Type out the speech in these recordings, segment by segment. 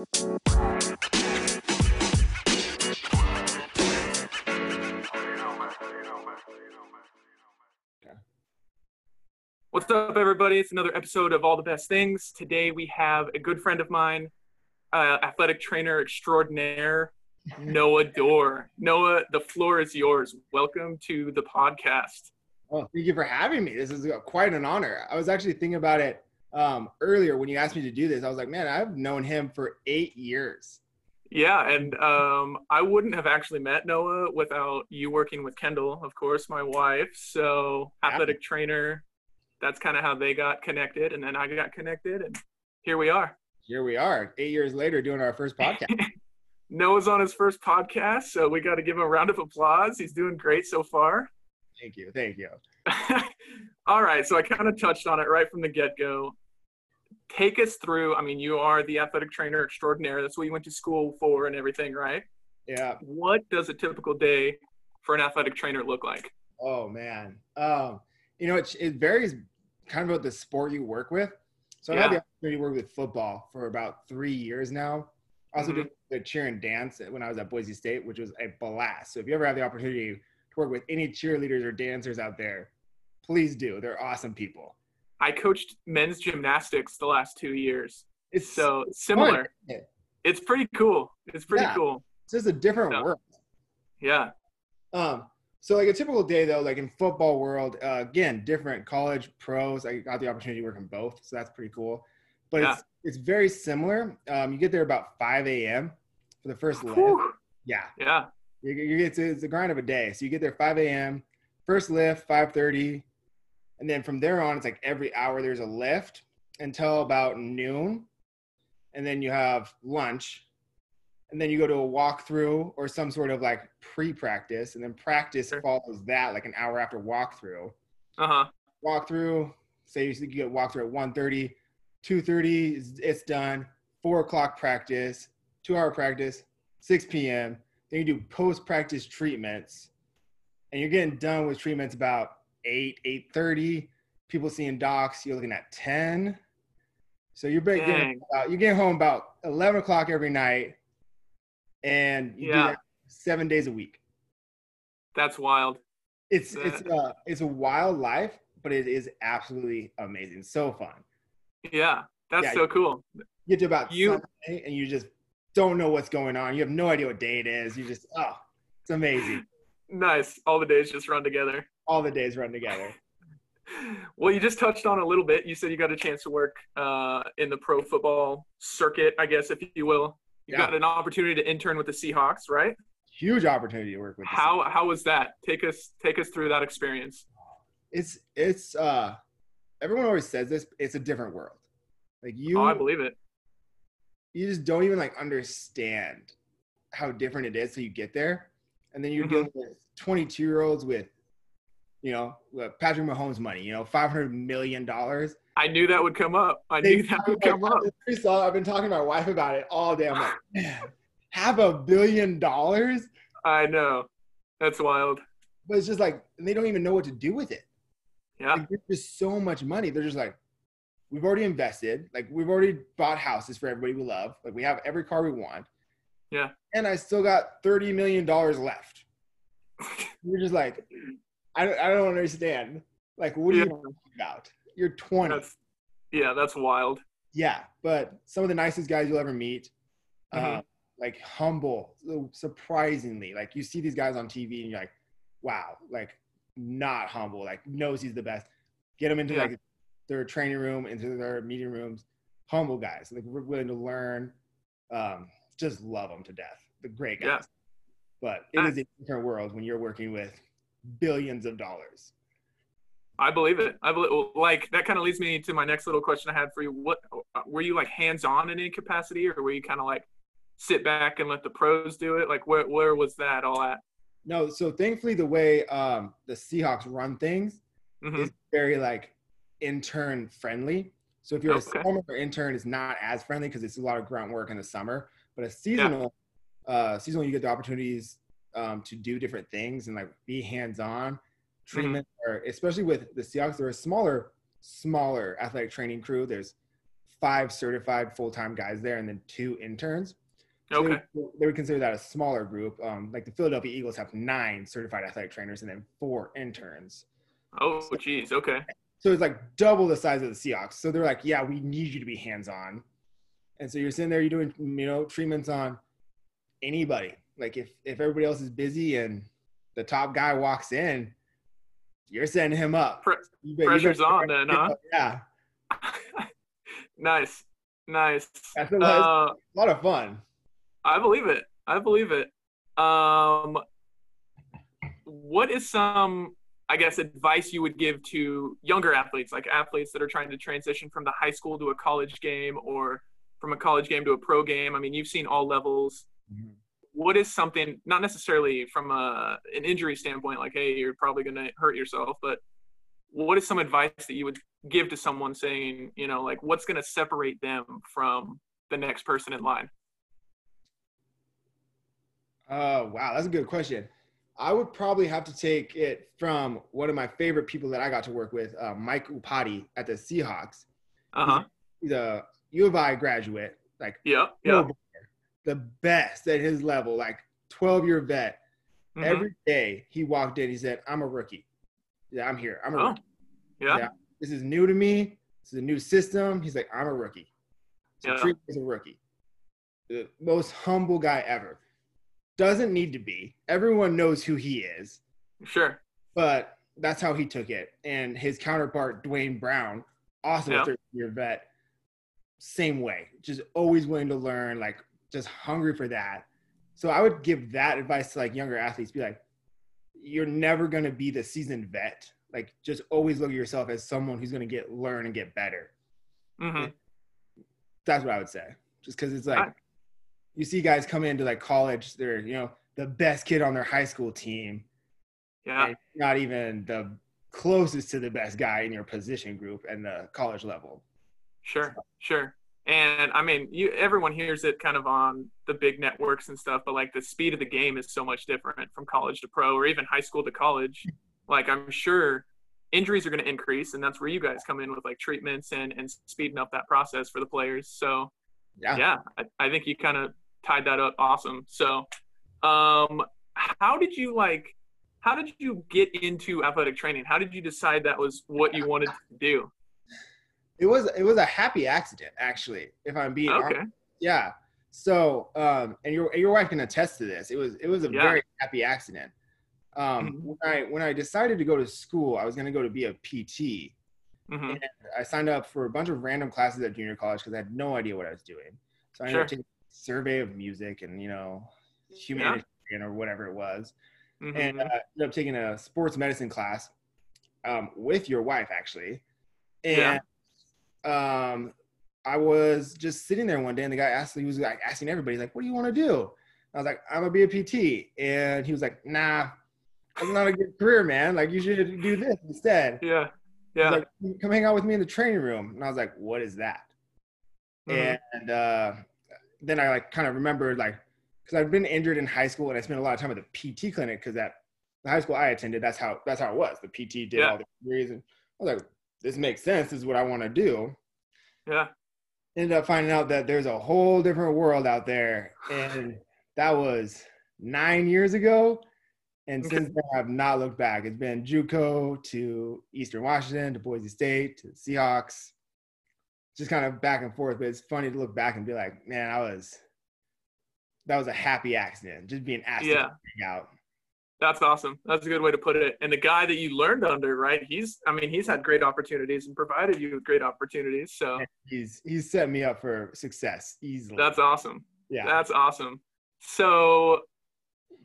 What's up, everybody? It's another episode of All the Best Things. Today we have a good friend of mine, uh, athletic trainer extraordinaire, Noah Dorr. Noah, the floor is yours. Welcome to the podcast. Oh, thank you for having me. This is quite an honor. I was actually thinking about it um, earlier when you asked me to do this. I was like, man, I've known him for eight years. Yeah, and um, I wouldn't have actually met Noah without you working with Kendall, of course, my wife. So, athletic trainer, that's kind of how they got connected. And then I got connected, and here we are. Here we are, eight years later, doing our first podcast. Noah's on his first podcast, so we got to give him a round of applause. He's doing great so far. Thank you. Thank you. All right, so I kind of touched on it right from the get go. Take us through. I mean, you are the athletic trainer extraordinaire. That's what you went to school for and everything, right? Yeah. What does a typical day for an athletic trainer look like? Oh man. Um, you know, it, it varies kind of about the sport you work with. So Yeah. I had the opportunity to work with football for about three years now. I also Mhm. did the cheer and dance when I was at Boise State, which was a blast. So if you ever have the opportunity to work with any cheerleaders or dancers out there, please do. They're awesome people. I coached men's gymnastics the last two years, It's so fun, similar. it? It's pretty cool. It's pretty Yeah. cool. This is a different Yeah. world. Yeah. Um, so like a typical day though, like in football world, uh, again, different college pros. I got the opportunity to work in both, so that's pretty cool. But Yeah. it's it's very similar. Um, you get there about 5 a.m. for the first lift. Whew. Yeah, Yeah. you, you get to, it's the grind of a day. So you get there 5 a.m. First lift 5:30, and then from there on, it's like every hour there's a lift until about noon, and then you have lunch, and then you go to a walkthrough or some sort of like pre-practice, and then practice Sure. follows that like an hour after walkthrough. Uh huh. Walkthrough, say you get walkthrough at 1:30, 2:30, it's- it's done. Four o'clock practice, two hour practice, 6 p.m. Then you do post practice treatments, and you're getting done with treatments about 8, 8:30. People seeing docs, you're looking at 10. So you're getting you're getting home about 11 o'clock every night, and you Yeah. do that seven days a week. That's wild. It's it's uh it's a wild life, but it is absolutely amazing. So fun. Yeah. That's Yeah. so cool. You get to about You- Sunday and you just don't know what's going on. You have no idea what day it is. You just oh, it's amazing. Nice. All the days just run together. All the days run together. Well, you just touched on a little bit. You said you got a chance to work uh, in the pro football circuit, I guess, if you will. You Yeah. got an opportunity to intern with the Seahawks, right? Huge opportunity to work with. How how was that? Take us take us through that experience. it's it's uh everyone always says this it's a different world like you oh, I believe it. you just don't even like understand how different it is till you get there and then you're Mhm. dealing with 22 year olds with you know uh, patrick mahomes money you know 500 million dollars I knew that would come up. I knew that would come up. I've been talking to my wife about it all day. I'm like, man, half a billion dollars? I know. That's wild. But it's just like, and they don't even know what to do with it. Yeah. Like, there's just so much money. They're just like, we've already invested. Like, we've already bought houses for everybody we love. Like, we have every car we want. Yeah. And I still got $30 million left. You're just like, I don't, I don't understand. Like, what are Yeah. you talking about? You're 20. That's yeah, that's wild. Yeah, but some of the nicest guys you'll ever meet, Mhm. uh, like humble, surprisingly. Like you see these guys on TV and you're like, wow, like not humble, like knows he's the best. Get them into Yeah. like their training room, into their meeting rooms. Humble guys, like we're willing to learn. Um, just love them to death. The great Yeah. guys. But it Ah. is a different world when you're working with billions of dollars. I believe it. I believe like that kind of leads me to my next little question I had for you. What were you like hands on in any capacity, or were you kind of like sit back and let the pros do it? Like where where was that all at? No, so thankfully the way um, the Seahawks run things Mhm. is very like intern friendly. So if you're Okay. a summer intern, it's not as friendly because it's a lot of grunt work in the summer. But a seasonal, uh, seasonal, you get the opportunities um, to do different things and like be hands on. Treatment, or especially with the Seahawks, they're a smaller, smaller athletic training crew. There's five certified full time guys there, and then two interns. So Okay. They, would- they would consider that a smaller group. Um, like the Philadelphia Eagles have nine certified athletic trainers and then four interns. Oh, geez. Okay. So it's like double the size of the Seahawks. So they're like, yeah, we need you to be hands on. And so you're sitting there, you're doing, you know, treatments on anybody. Like if if everybody else is busy and the top guy walks in, you're sending him up. Pre- You bet- pressure's better- on then, huh? Yeah, nice. Nice. that's a lot, Uh, a lot of fun. I believe it. I believe it. Um, what is some, I guess, advice you would give to younger athletes, like athletes that are trying to transition from the high school to a college game or from a college game to a pro game? I mean, you've seen all levels. What is something, not necessarily from a, an injury standpoint, like, hey, you're probably going to hurt yourself, but what is some advice that you would give to someone saying, you know, like, what's going to separate them from the next person in line? Oh, wow. That's a good question. I would probably have to take it from one of my favorite people that I got to work with, uh, Mike Upati at the Seahawks. Uh huh. He's a U of I graduate, like Yeah. Yeah. The best at his level, like 12 year vet. Mhm. Every day he walked in, he said, I'm a rookie. Yeah, I'm here. I'm a Oh, rookie. yeah. Yeah. This is new to me. This is a new system. He's like, I'm a rookie. So Yeah. treat me as a rookie. The most humble guy ever. Doesn't need to be. Everyone knows who he is, Sure. but that's how he took it. And his counterpart, Dwayne Brown, also Yeah. a 13 year vet, same way. Just always willing to learn, like just hungry for that. So I would give that advice to like younger athletes, be like, you're never gonna be the seasoned vet. Like just always look at yourself as someone who's gonna get learn and get better. hmm That's what I would say. Just because it's like Right. you see guys come into like college, they're you know the best kid on their high school team, Yeah. not even the closest to the best guy in your position group and the college level. Sure. Sure. And I mean, you everyone hears it kind of on the big networks and stuff, but like the speed of the game is so much different from college to pro or even high school to college. Like I'm sure injuries are going to increase, and that's where you guys come in with like treatments and and speeding up that process for the players. So Yeah. yeah, I, I think you kind of tied that up awesome. So, um, how did you like? How did you get into athletic training? How did you decide that was what you wanted to do? It was it was a happy accident actually. If I'm being honest. Yeah. So, um, and your your wife can attest to this. It was it was a Yeah. very happy accident. Um, Mhm. when I when I decided to go to school, I was going to go to be a PT. hmm And I signed up for a bunch of random classes at junior college because I had no idea what I was doing. So I ended up taking a survey of music and you know humanitarian or whatever it was, hmm and uh, ended up taking a sports medicine class um, with your wife actually. And um, I was just sitting there one day, and the guy asked, he was like asking everybody, like, "What do you want to do?" I was like, "I'm gonna be a PT," and he was like, "Nah, that's not a good career, man. Like you should do this instead." yeah, yeah. like, come hang out with me in the training room. And I was like, what is that? Mhm. And uh, then I like kind of remembered like, because I'd been injured in high school and I spent a lot of time at the PT clinic because that the high school I attended, that's how that's how it was. The PT did Yeah. all the injuries, and I was like, this makes sense. This is what I want to do. yeah, Ended up finding out that there's a whole different world out there, and that was nine years ago. And Okay. since then, I've not looked back. It's been JUCO to Eastern Washington to Boise State to Seahawks. Just kind of back and forth, but it's funny to look back and be like, man, I was that was a happy accident. Just being asked Yeah. to hang out. That's awesome. That's a good way to put it. And the guy that you learned under, right? He's, I mean, he's had great opportunities and provided you with great opportunities. So he's he's set me up for success easily. that's awesome. yeah. That's awesome. So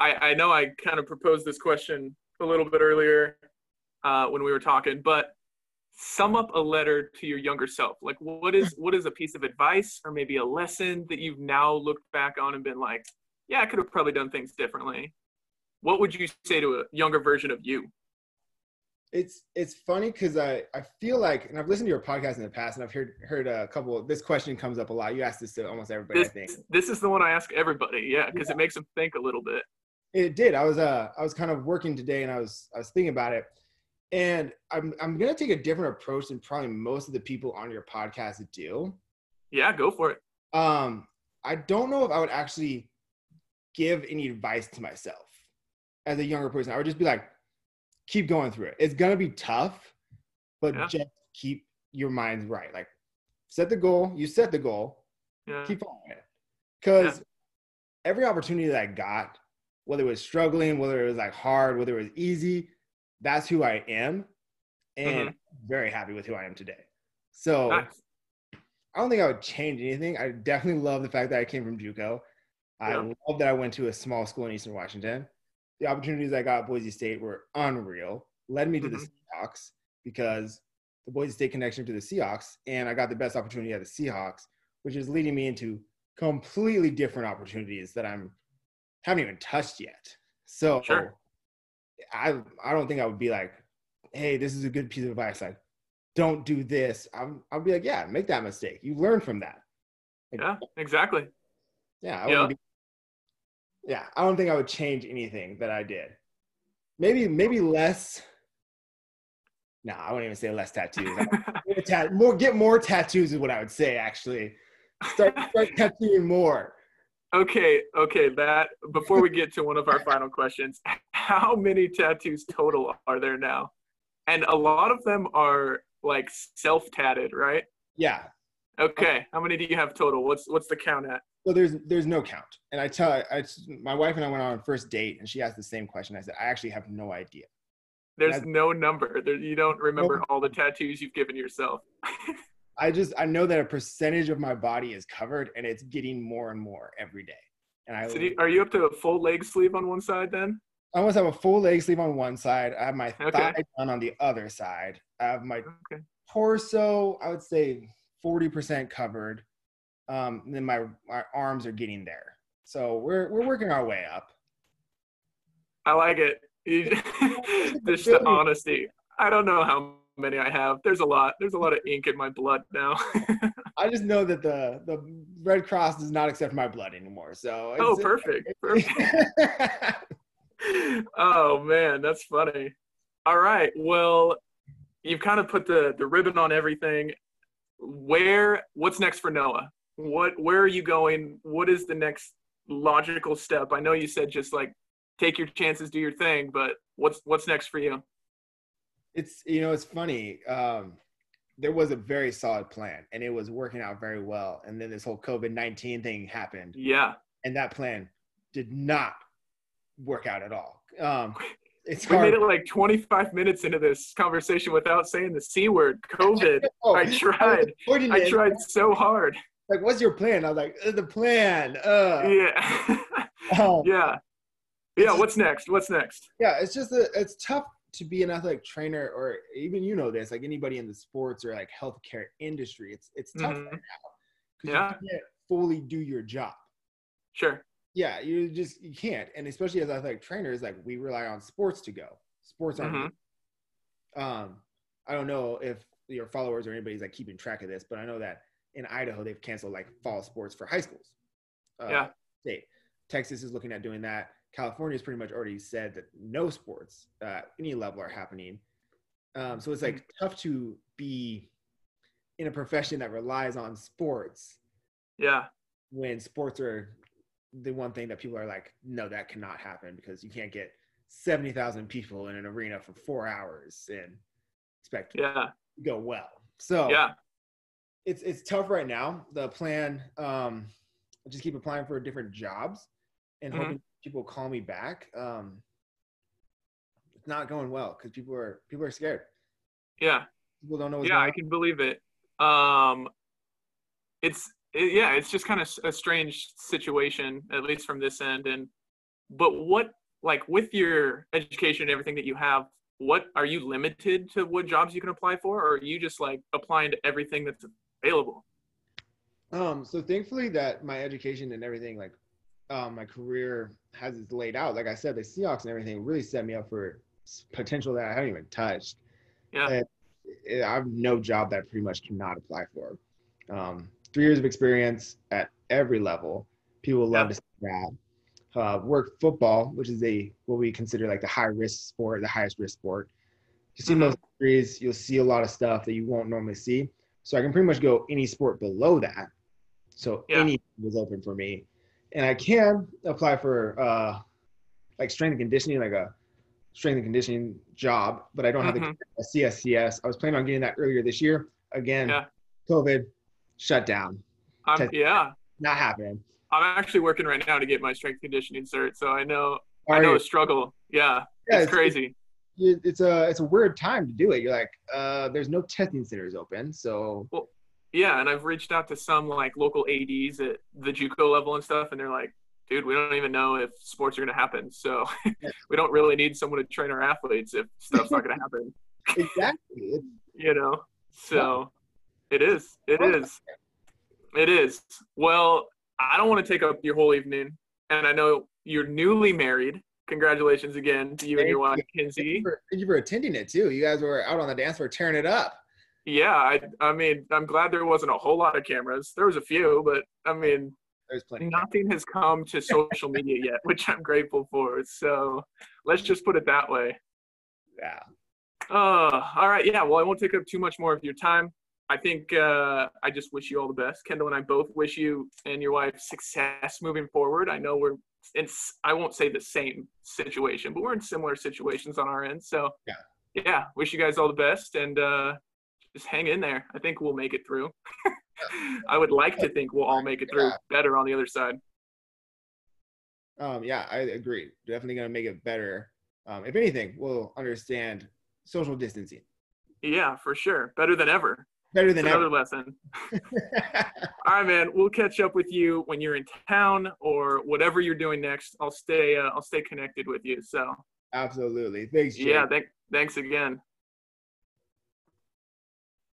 I, I know I kind of proposed this question a little bit earlier uh, when we were talking, but sum up a letter to your younger self. Like what is what is a piece of advice or maybe a lesson that you've now looked back on and been like, yeah, I could have probably done things differently. What would you say to a younger version of you? it's it's funny because I, I feel like and I've listened to your podcast in the past and I've heard heard a couple this question comes up a lot. You ask this to almost everybody, This, I think. this is the one I ask everybody, yeah, because it makes them think a little bit. It did. I was uh I was kind of working today and I was I was thinking about it. And I'm I'm gonna take a different approach than probably most of the people on your podcast do. Yeah, go for it. Um, I don't know if I would actually give any advice to myself as a younger person. I would just be like, keep going through it. It's gonna be tough, but Yeah. just keep your mind right. Like, set the goal. You set the goal. Yeah. Keep on it. Because every opportunity that I got, whether it was struggling, whether it was like hard, whether it was easy, that's who I am, and mm-hmm. I'm very happy with who I am today. So. Nice. I don't think I would change anything. I definitely love the fact that I came from JUCO. I love that I went to a small school in Eastern Washington. The opportunities I got at Boise State were unreal. Led me to the Mhm. Seahawks because the Boise State connection to the Seahawks, and I got the best opportunity at the Seahawks, which is leading me into completely different opportunities that I'm haven't even touched yet. So Sure. I I don't think I would be like, hey, this is a good piece of advice. Like, don't do this. I'm I'll be like, yeah, make that mistake. You learn from that. Yeah, exactly. Yeah, I Yeah. wouldn't be, yeah. I don't think I would change anything that I did. Maybe maybe less. No, I wouldn't even say less tattoos. more, more get more tattoos is what I would say. Actually, start start tattooing more. okay, okay. That before we get to one of our final questions, how many tattoos total are there now? And a lot of them are like self-tatted, right? Yeah. Okay. How many do you have total? What's what's the count at? Well, there's there's no count, and I tell I my wife and I went on a first date, and she asked the same question. I said I actually have no idea. There's no number. There, you don't remember all the tattoos you've given yourself. I just I know that a percentage of my body is covered, and it's getting more and more every day. And I So do you, are you up to a full leg sleeve on one side then? I almost have a full leg sleeve on one side. I have my Okay. thigh done on the other side. I have my Okay. torso, I would say 40% covered. Um, and then my, my arms are getting there. So we're, we're working our way up. I like it. Just the honesty. I don't know how many I have. There's a lot. There's a lot of ink in my blood now. I just know that the, the Red Cross does not accept my blood anymore. So oh, perfect. perfect. oh man, that's funny. All right. Well, you've kind of put the the ribbon on everything. Where what's next for Noah? What where are you going? What is the next logical step? I know you said just like take your chances, do your thing, but what's what's next for you? it's you know it's funny um there was a very solid plan and it was working out very well and then this whole covid-19 thing happened Yeah. and that plan did not work out at all um it's We hard made it like 25 minutes into this conversation without saying the C word, COVID. Oh, I tried. I tried so hard. like what's your plan i was like "Uh, the plan uh Yeah. um, yeah. Yeah, what's next? What's next? yeah it's just a, it's tough to be an athletic trainer or even you know this like anybody in the sports or like healthcare industry it's it's tough Mhm. right now Yeah. you can't fully do your job Sure. Yeah you just you can't and especially as athletic trainers like we rely on sports to go sports are Mhm. um i don't know if your followers or anybody's like keeping track of this but i know that in idaho they've canceled like fall sports for high schools uh, Yeah. state texas is looking at doing that california's pretty much already said that no sports uh, any level are happening um, so it's like tough to be in a profession that relies on sports Yeah. when sports are the one thing that people are like, no, that cannot happen because you can't get 70,000 people in an arena for four hours and expect it Yeah. to go well. So Yeah. it's, it's tough right now. The plan, um, I just keep applying for different jobs and Mhm. hoping people call me back. Um, it's not going well because people are, people are scared. Yeah. People don't know what's Yeah, I can believe it. Um it's it, yeah, it's just kind of a strange situation at least from this end and but what like with your education and everything that you have, what are you limited to what jobs you can apply for or are you just like applying to everything that's available? Um, so thankfully that my education and everything, like um, my career has it laid out. Like I said, the Seahawks and everything really set me up for potential that I haven't even touched. Yeah. And I have no job that I pretty much cannot apply for. Um, three years of experience at every level. People love Yeah. to see that. Uh, work football, which is a what we consider like the high risk sport, the highest risk sport. You see those degrees, you'll see a lot of stuff that you won't normally see. So I can pretty much go any sport below that So Yeah. anything is open for me. And I can apply for uh, like strength and conditioning, like a strength and conditioning job, but I don't have Mhm. the a CSCS. I was planning on getting that earlier this year. Again, Yeah. COVID shut down. I'm, yeah, Not happening. I'm actually working right now to get my strength conditioning cert, so I know I know you- the struggle. Yeah, Yeah, it's crazy. it- it's a it's a weird time to do it. You're like, uh, there's no testing centers open, so Well, Yeah, and I've reached out to some like local ads at the JUCO level and stuff, and they're like, "Dude, we don't even know if sports are gonna happen, so we don't really need someone to train our athletes if stuff's not gonna happen." exactly. You know, so it is. It is. It is. Well, I don't want to take up your whole evening, and I know you're newly married. Congratulations again to you and your wife, Thank you, Kinsey. for, thank you for attending it too. You guys were out on the dance floor tearing it up. Yeah, I, I mean, I'm glad there wasn't a whole lot of cameras. There was a few, but I mean, There's plenty. nothing has come to social media yet, which I'm grateful for. So let's just put it that way. Yeah. Uh, all right. Yeah. Well, I won't take up too much more of your time. I think uh, I just wish you all the best. Kendall and I both wish you and your wife success moving forward. I know we're in, I won't say the same situation, but we're in similar situations on our end. So, Yeah. Yeah. Wish you guys all the best and uh, just hang in there. I think we'll make it through. I would like to think we'll all make it through Yeah. better on the other side. Um, yeah, I agree. Definitely gonna make it better. Um, if anything, we'll understand social distancing Yeah, for sure. Better than ever. Better than another ever. lesson. All right, man. We'll catch up with you when you're in town or whatever you're doing next. I'll stay. Uh, I'll stay connected with you. So Absolutely. Thanks, Jake. yeah. Thank, thanks again.